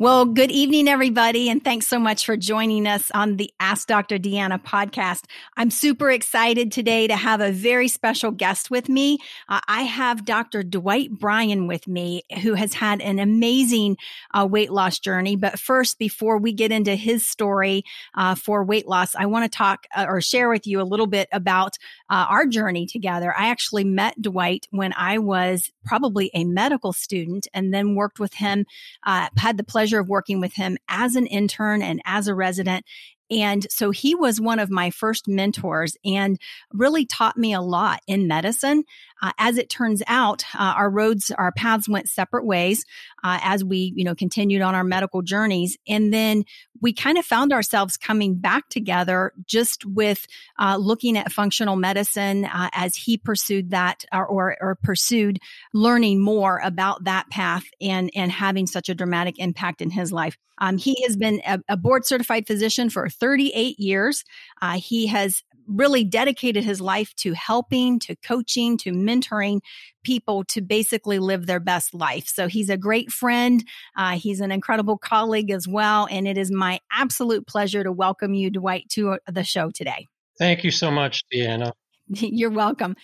Well, good evening, everybody, and thanks so much for joining us on the Ask Dr. Deanna podcast. I'm super excited today to have a very special guest with me. Uh, I have Dr. Dwight Bryan with me, who has had an amazing uh, weight loss journey. But first, before we get into his story uh, for weight loss, I want to talk uh, or share with you a little bit about uh, our journey together. I actually met Dwight when I was probably a medical student and then worked with him, uh, had the pleasure pleasure of working with him as an intern and as a resident. And so he was one of my first mentors and really taught me a lot in medicine. Uh, as it turns out, uh, our roads, our paths went separate ways uh, as we, you know, continued on our medical journeys. And then we kind of found ourselves coming back together just with uh, looking at functional medicine uh, as he pursued that or, or, or, pursued learning more about that path and, and having such a dramatic impact in his life. Um, he has been a, a, board certified physician for 38 years. Uh, he has really dedicated his life to helping, to coaching, to mentoring people to basically live their best life. So he's a great friend. Uh, he's an incredible colleague as well. And it is my absolute pleasure to welcome you, Dwight, to the show today. Thank you so much, Deanna. You're welcome.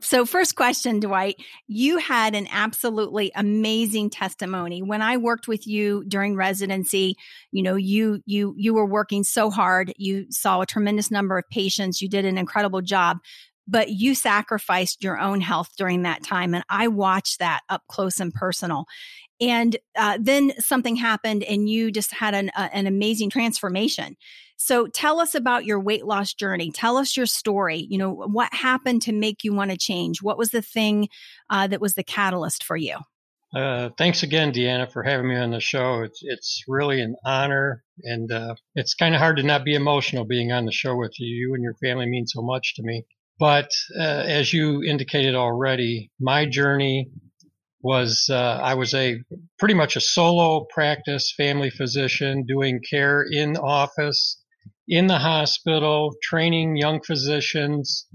So, first question, Dwight, you had an absolutely amazing testimony. When I worked with you during residency, you know, you you you were working so hard. You saw a tremendous number of patients. You did an incredible job, but you sacrificed your own health during that time, and I watched that up close and personal. And uh, then something happened, and you just had an, uh, an amazing transformation. So tell us about your weight loss journey. Tell us your story. You know, what happened to make you want to change? What was the thing uh, that was the catalyst for you? Uh, thanks again, Deanna, for having me on the show. It's it's really an honor, and uh, it's kind of hard to not be emotional being on the show with you. You and your family mean so much to me. But uh, as you indicated already, my journey was uh, I was a pretty much a solo practice family physician doing care in office in the hospital, training young physicians,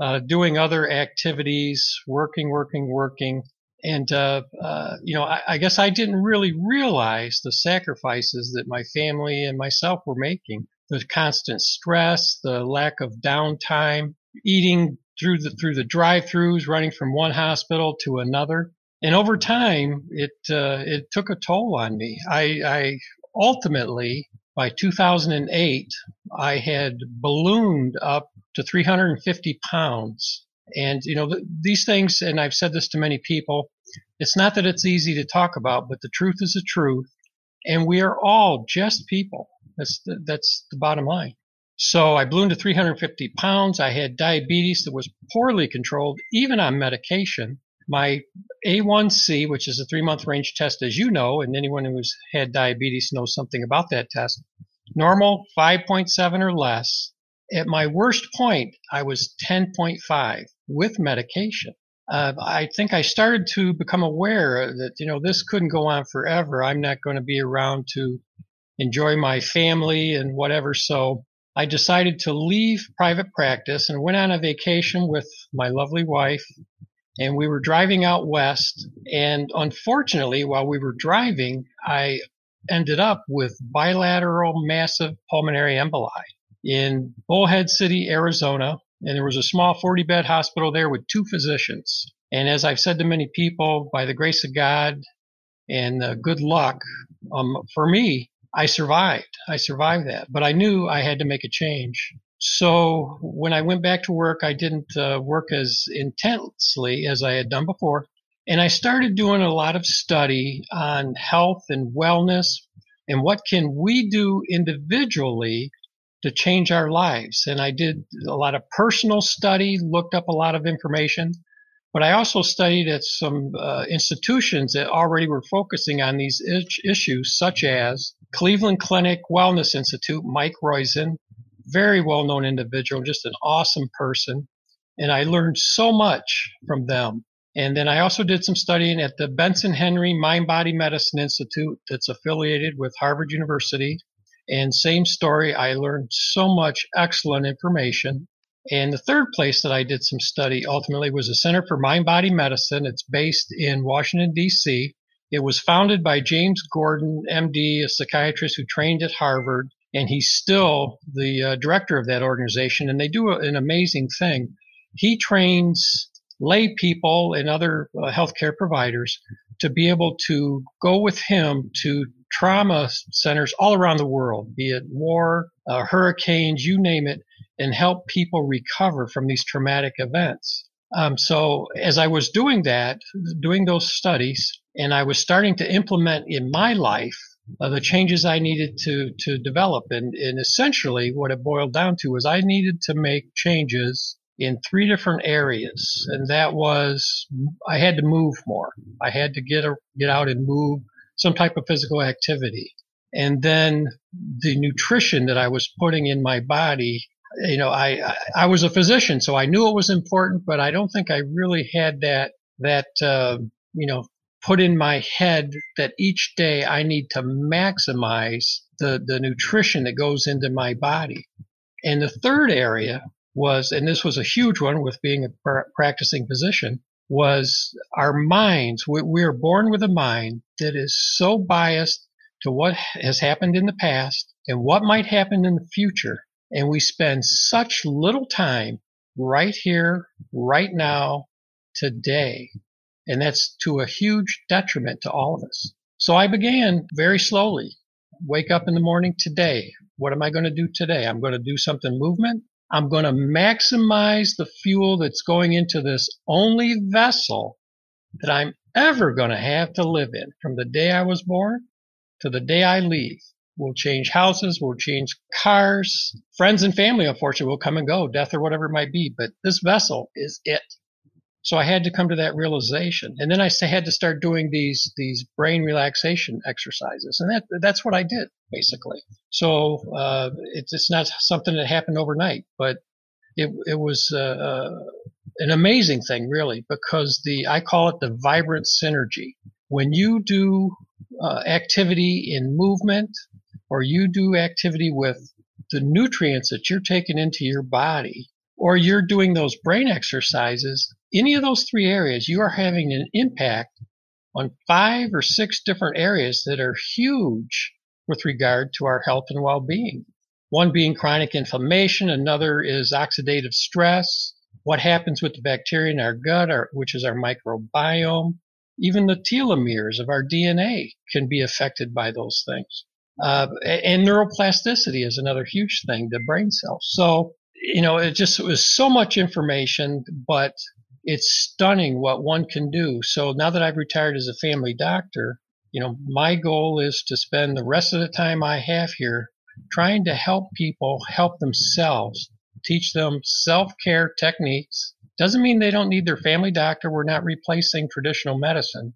uh, doing other activities, working, working, working. And, uh, uh, you know, I, I, guess I didn't really realize the sacrifices that my family and myself were making. The constant stress, the lack of downtime, eating through the, through the drive-throughs, running from one hospital to another. And over time, it, uh, it took a toll on me. I, I ultimately by 2008, I had ballooned up to 350 pounds. And, you know, th- these things, and I've said this to many people, it's not that it's easy to talk about, but the truth is the truth. And we are all just people. That's the, that's the bottom line. So I ballooned to 350 pounds. I had diabetes that was poorly controlled, even on medication. My A1C, which is a three month range test, as you know, and anyone who's had diabetes knows something about that test, normal 5.7 or less. At my worst point, I was 10.5 with medication. Uh, I think I started to become aware that, you know, this couldn't go on forever. I'm not going to be around to enjoy my family and whatever. So I decided to leave private practice and went on a vacation with my lovely wife and we were driving out west. And unfortunately, while we were driving, I ended up with bilateral massive pulmonary emboli in Bullhead City, Arizona. And there was a small 40 bed hospital there with two physicians. And as I've said to many people, by the grace of God and uh, good luck, um, for me, I survived. I survived that. But I knew I had to make a change. So when I went back to work, I didn't uh, work as intensely as I had done before. And I started doing a lot of study on health and wellness and what can we do individually to change our lives. And I did a lot of personal study, looked up a lot of information, but I also studied at some uh, institutions that already were focusing on these issues, such as Cleveland Clinic Wellness Institute, Mike Roizen, very well known individual, just an awesome person. And I learned so much from them. And then I also did some studying at the Benson Henry Mind Body Medicine Institute that's affiliated with Harvard University. And same story, I learned so much excellent information. And the third place that I did some study ultimately was the Center for Mind Body Medicine. It's based in Washington, D.C. It was founded by James Gordon, MD, a psychiatrist who trained at Harvard, and he's still the uh, director of that organization. And they do a, an amazing thing. He trains lay people and other uh, healthcare providers to be able to go with him to trauma centers all around the world, be it war, uh, hurricanes, you name it, and help people recover from these traumatic events. Um, so as I was doing that, doing those studies, and I was starting to implement in my life uh, the changes I needed to to develop, and, and essentially what it boiled down to was I needed to make changes in three different areas, and that was I had to move more. I had to get a, get out and move some type of physical activity, and then the nutrition that I was putting in my body. You know, I I was a physician, so I knew it was important, but I don't think I really had that that uh, you know put in my head that each day I need to maximize the the nutrition that goes into my body. And the third area was, and this was a huge one with being a practicing physician, was our minds. We, we are born with a mind that is so biased to what has happened in the past and what might happen in the future. And we spend such little time right here, right now, today. And that's to a huge detriment to all of us. So I began very slowly. Wake up in the morning today. What am I going to do today? I'm going to do something movement. I'm going to maximize the fuel that's going into this only vessel that I'm ever going to have to live in from the day I was born to the day I leave. We'll change houses, we'll change cars, friends and family, unfortunately, will come and go, death or whatever it might be, but this vessel is it. So I had to come to that realization. And then I had to start doing these, these brain relaxation exercises. And that, that's what I did basically. So, uh, it's, it's not something that happened overnight, but it, it was, uh, uh, an amazing thing really because the, I call it the vibrant synergy. When you do, uh, activity in movement or you do activity with the nutrients that you're taking into your body, or you're doing those brain exercises, any of those three areas, you are having an impact on five or six different areas that are huge with regard to our health and well-being. One being chronic inflammation, another is oxidative stress, what happens with the bacteria in our gut, our, which is our microbiome. Even the telomeres of our DNA can be affected by those things. Uh, and neuroplasticity is another huge thing, the brain cells. So you know, it just it was so much information, but it's stunning what one can do. So now that I've retired as a family doctor, you know, my goal is to spend the rest of the time I have here trying to help people help themselves, teach them self care techniques. Doesn't mean they don't need their family doctor. We're not replacing traditional medicine.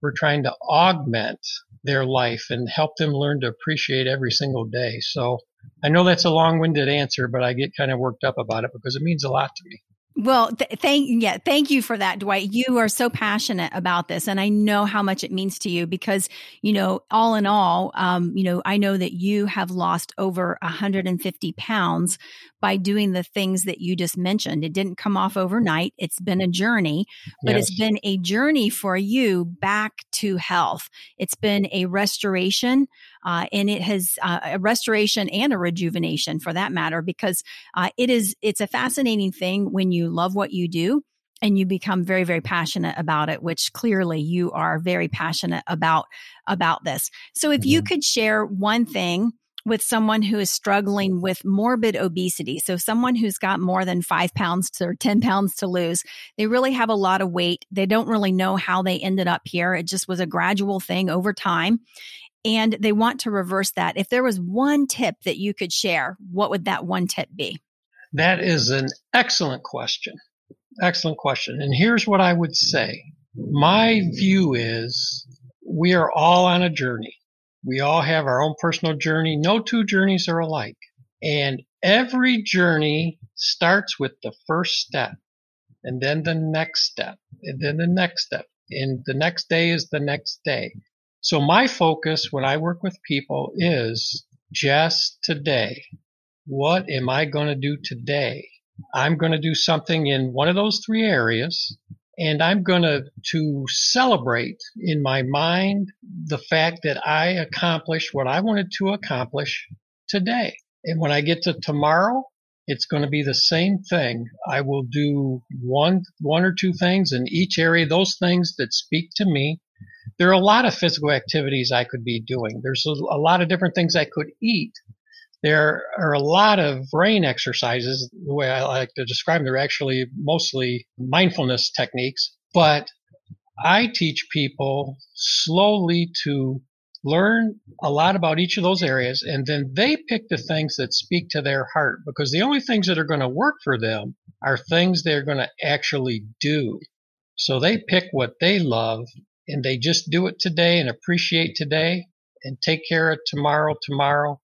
We're trying to augment their life and help them learn to appreciate every single day. So I know that's a long winded answer, but I get kind of worked up about it because it means a lot to me. Well, th- thank yeah, thank you for that, Dwight. You are so passionate about this, and I know how much it means to you because you know, all in all, um, you know, I know that you have lost over 150 pounds by doing the things that you just mentioned. It didn't come off overnight. It's been a journey, but yes. it's been a journey for you back to health. It's been a restoration, uh, and it has uh, a restoration and a rejuvenation for that matter, because uh, it is it's a fascinating thing when you love what you do and you become very very passionate about it which clearly you are very passionate about about this so if you mm-hmm. could share one thing with someone who is struggling with morbid obesity. So someone who's got more than five pounds to, or 10 pounds to lose, they really have a lot of weight. They don't really know how they ended up here. It just was a gradual thing over time. And they want to reverse that. If there was one tip that you could share, what would that one tip be? That is an excellent question. Excellent question. And here's what I would say. My view is we are all on a journey. We all have our own personal journey. No two journeys are alike. And every journey starts with the first step and then the next step and then the next step and the next day is the next day. So my focus when I work with people is just today. What am I going to do today? I'm going to do something in one of those three areas and I'm going to to celebrate in my mind the fact that I accomplished what I wanted to accomplish today. And when I get to tomorrow, it's going to be the same thing. I will do one one or two things in each area, those things that speak to me. There are a lot of physical activities I could be doing. There's a, a lot of different things I could eat. There are a lot of brain exercises. The way I like to describe them, they're actually mostly mindfulness techniques. But I teach people slowly to learn a lot about each of those areas, and then they pick the things that speak to their heart because the only things that are going to work for them are things they're going to actually do. So they pick what they love and they just do it today and appreciate today and take care of tomorrow, tomorrow.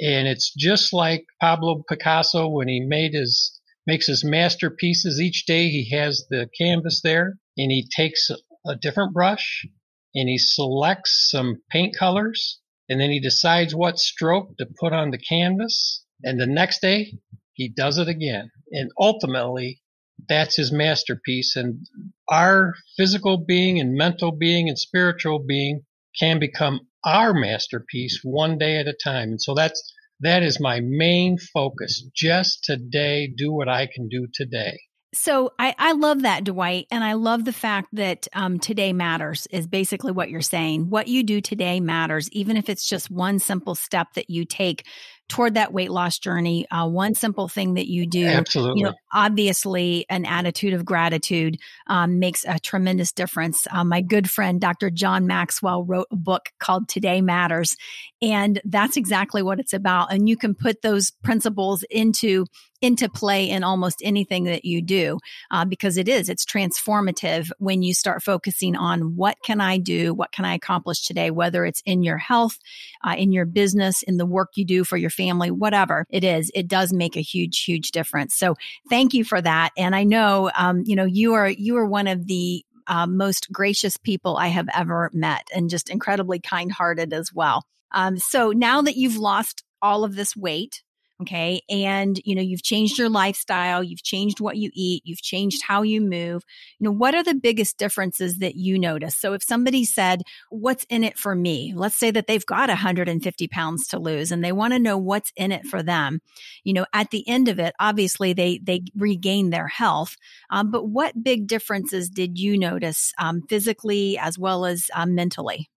And it's just like Pablo Picasso when he made his makes his masterpieces each day he has the canvas there and he takes a different brush and he selects some paint colors and then he decides what stroke to put on the canvas. And the next day he does it again. And ultimately that's his masterpiece. And our physical being and mental being and spiritual being can become our masterpiece one day at a time. And so that's, that is my main focus. Just today, do what I can do today. So I, I love that, Dwight. And I love the fact that um, today matters is basically what you're saying. What you do today matters, even if it's just one simple step that you take toward that weight loss journey. Uh, one simple thing that you do, Absolutely. you know, obviously an attitude of gratitude um, makes a tremendous difference. Uh, my good friend, Dr. John Maxwell wrote a book called Today Matters. And that's exactly what it's about. And you can put those principles into into play in almost anything that you do uh, because it is it's transformative when you start focusing on what can i do what can i accomplish today whether it's in your health uh, in your business in the work you do for your family whatever it is it does make a huge huge difference so thank you for that and i know um, you know you are you are one of the uh, most gracious people I have ever met and just incredibly kind hearted as well. Um, so now that you've lost all of this weight, Okay. And, you know, you've changed your lifestyle, you've changed what you eat, you've changed how you move. You know, what are the biggest differences that you notice? So if somebody said, what's in it for me? Let's say that they've got 150 pounds to lose and they want to know what's in it for them. You know, at the end of it, obviously they, they regain their health. Um, but what big differences did you notice um, physically as well as um, mentally?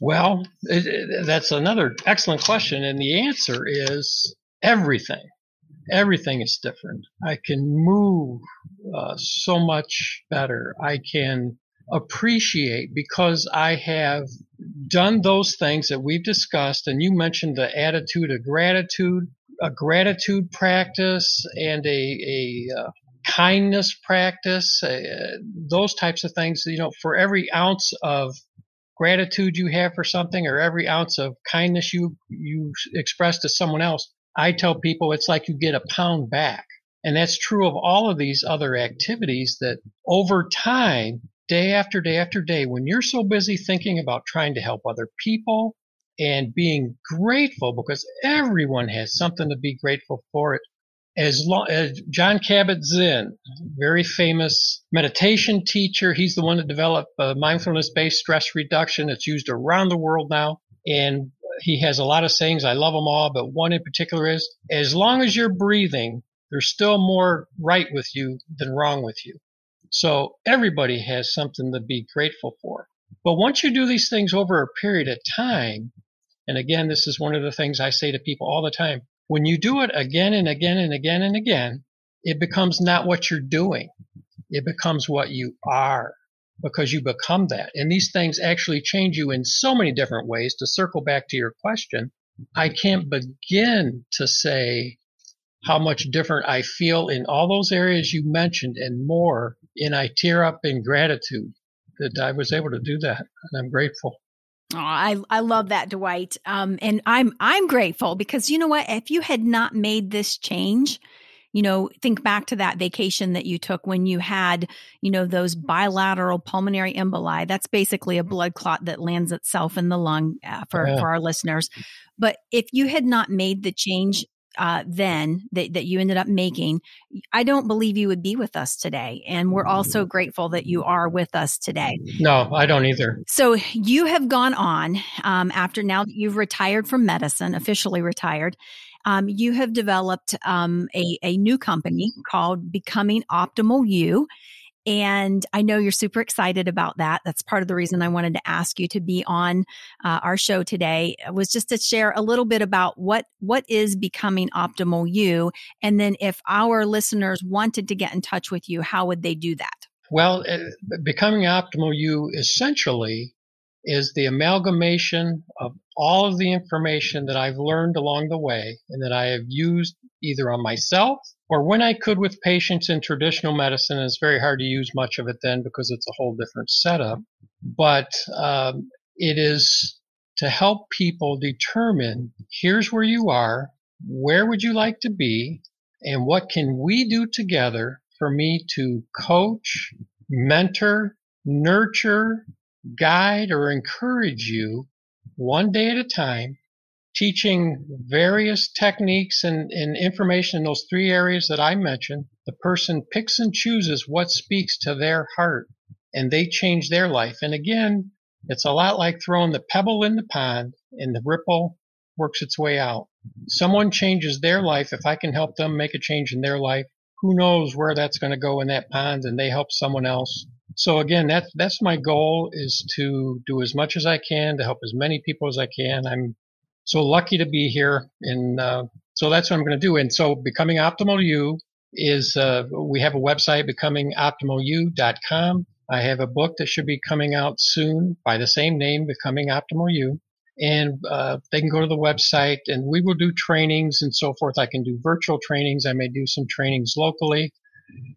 Well, it, it, that's another excellent question. And the answer is everything. Everything is different. I can move uh, so much better. I can appreciate because I have done those things that we've discussed. And you mentioned the attitude of gratitude, a gratitude practice, and a, a uh, kindness practice, uh, those types of things. You know, for every ounce of gratitude you have for something or every ounce of kindness you you express to someone else I tell people it's like you get a pound back. And that's true of all of these other activities that over time, day after day after day, when you're so busy thinking about trying to help other people and being grateful because everyone has something to be grateful for it. As long as Jon Kabat-Zinn, very famous meditation teacher, he's the one that developed uh, mindfulness based stress reduction. It's used around the world now. And he has a lot of sayings. I love them all, but one in particular is as long as you're breathing, there's still more right with you than wrong with you. So everybody has something to be grateful for. But once you do these things over a period of time, and again, this is one of the things I say to people all the time. When you do it again and again and again and again, it becomes not what you're doing. It becomes what you are because you become that. And these things actually change you in so many different ways. To circle back to your question, I can't begin to say how much different I feel in all those areas you mentioned and more. And I tear up in gratitude that I was able to do that. And I'm grateful. Oh, I I love that, Dwight. Um, and I'm I'm grateful because you know what? If you had not made this change, you know, think back to that vacation that you took when you had, you know, those bilateral pulmonary emboli. That's basically a blood clot that lands itself in the lung uh, for yeah. for our listeners. But if you had not made the change uh, then that, that you ended up making, I don't believe you would be with us today. And we're also grateful that you are with us today. No, I don't either. So you have gone on um, after now that you've retired from medicine, officially retired. Um, you have developed um, a, a new company called Becoming Optimal You. And I know you're super excited about that. That's part of the reason I wanted to ask you to be on uh, our show today was just to share a little bit about what what is becoming optimal you, and then if our listeners wanted to get in touch with you, how would they do that? Well, uh, becoming optimal you essentially is the amalgamation of all of the information that I've learned along the way and that I have used either on myself or when I could with patients in traditional medicine. It's very hard to use much of it then because it's a whole different setup. But um, it is to help people determine here's where you are, where would you like to be, and what can we do together for me to coach, mentor, nurture, guide, or encourage you one day at a time teaching various techniques and, and, information in those three areas that I mentioned, the person picks and chooses what speaks to their heart and they change their life. And again, it's a lot like throwing the pebble in the pond and the ripple works its way out. Someone changes their life. If I can help them make a change in their life, who knows where that's going to go in that pond and they help someone else. So again, that's, that's my goal is to do as much as I can to help as many people as I can. I'm so lucky to be here. And uh, so that's what I'm going to do. And so becoming optimal you is uh, we have a website, becomingoptimalyou.com. I have a book that should be coming out soon by the same name, Becoming Optimal You. And uh, they can go to the website and we will do trainings and so forth. I can do virtual trainings. I may do some trainings locally.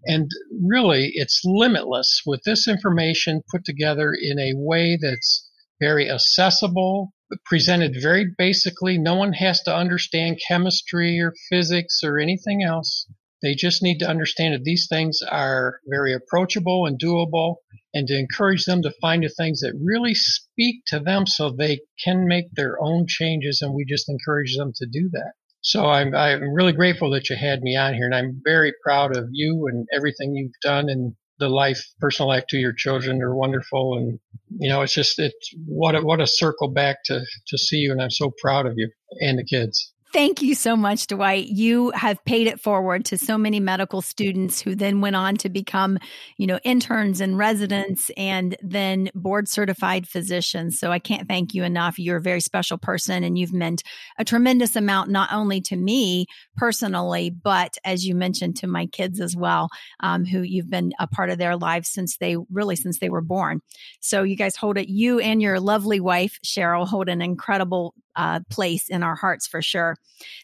And really, it's limitless with this information put together in a way that's very accessible, presented very basically. No one has to understand chemistry or physics or anything else. They just need to understand that these things are very approachable and doable and to encourage them to find the things that really speak to them so they can make their own changes. And we just encourage them to do that. So I'm, I'm really grateful that you had me on here and I'm very proud of you and everything you've done and the life, personal life to your children are wonderful. And, you know, it's just, it's what a, what a circle back to, to see you. And I'm so proud of you and the kids. Thank you so much, Dwight. You have paid it forward to so many medical students who then went on to become, you know, interns and residents and then board certified physicians. So I can't thank you enough. You're a very special person and you've meant a tremendous amount, not only to me personally, but as you mentioned to my kids as well, um, who you've been a part of their lives since they really, since they were born. So you guys hold it, you and your lovely wife, Cheryl, hold an incredible uh, place in our hearts for sure.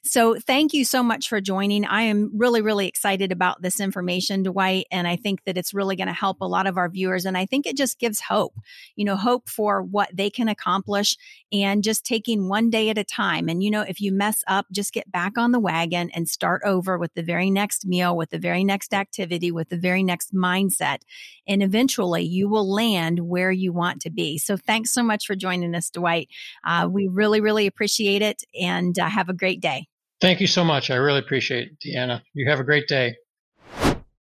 So thank you so much for joining. I am really, really excited about this information, Dwight, and I think that it's really going to help a lot of our viewers. And I think it just gives hope, you know, hope for what they can accomplish and just taking one day at a time. And, you know, if you mess up, just get back on the wagon and start over with the very next meal, with the very next activity, with the very next mindset. And eventually you will land where you want to be. So thanks so much for joining us, Dwight. Uh, we really, really really appreciate it and uh, have a great day. Thank you so much. I really appreciate it, Deanna. You have a great day.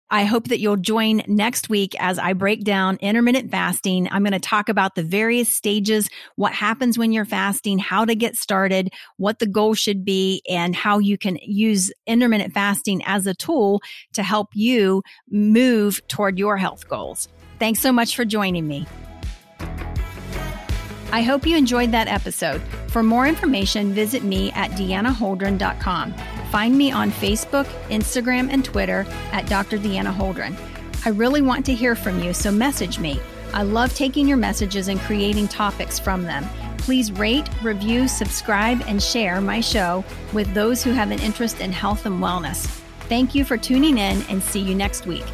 I hope that you'll join next week as I break down intermittent fasting. I'm going to talk about the various stages, what happens when you're fasting, how to get started, what the goal should be, and how you can use intermittent fasting as a tool to help you move toward your health goals. Thanks so much for joining me. I hope you enjoyed that episode. For more information, visit me at deannaholdren.com. Find me on Facebook, Instagram, and Twitter at Dr. Deanna Holdren. I really want to hear from you, so message me. I love taking your messages and creating topics from them. Please rate, review, subscribe, and share my show with those who have an interest in health and wellness. Thank you for tuning in and see you next week.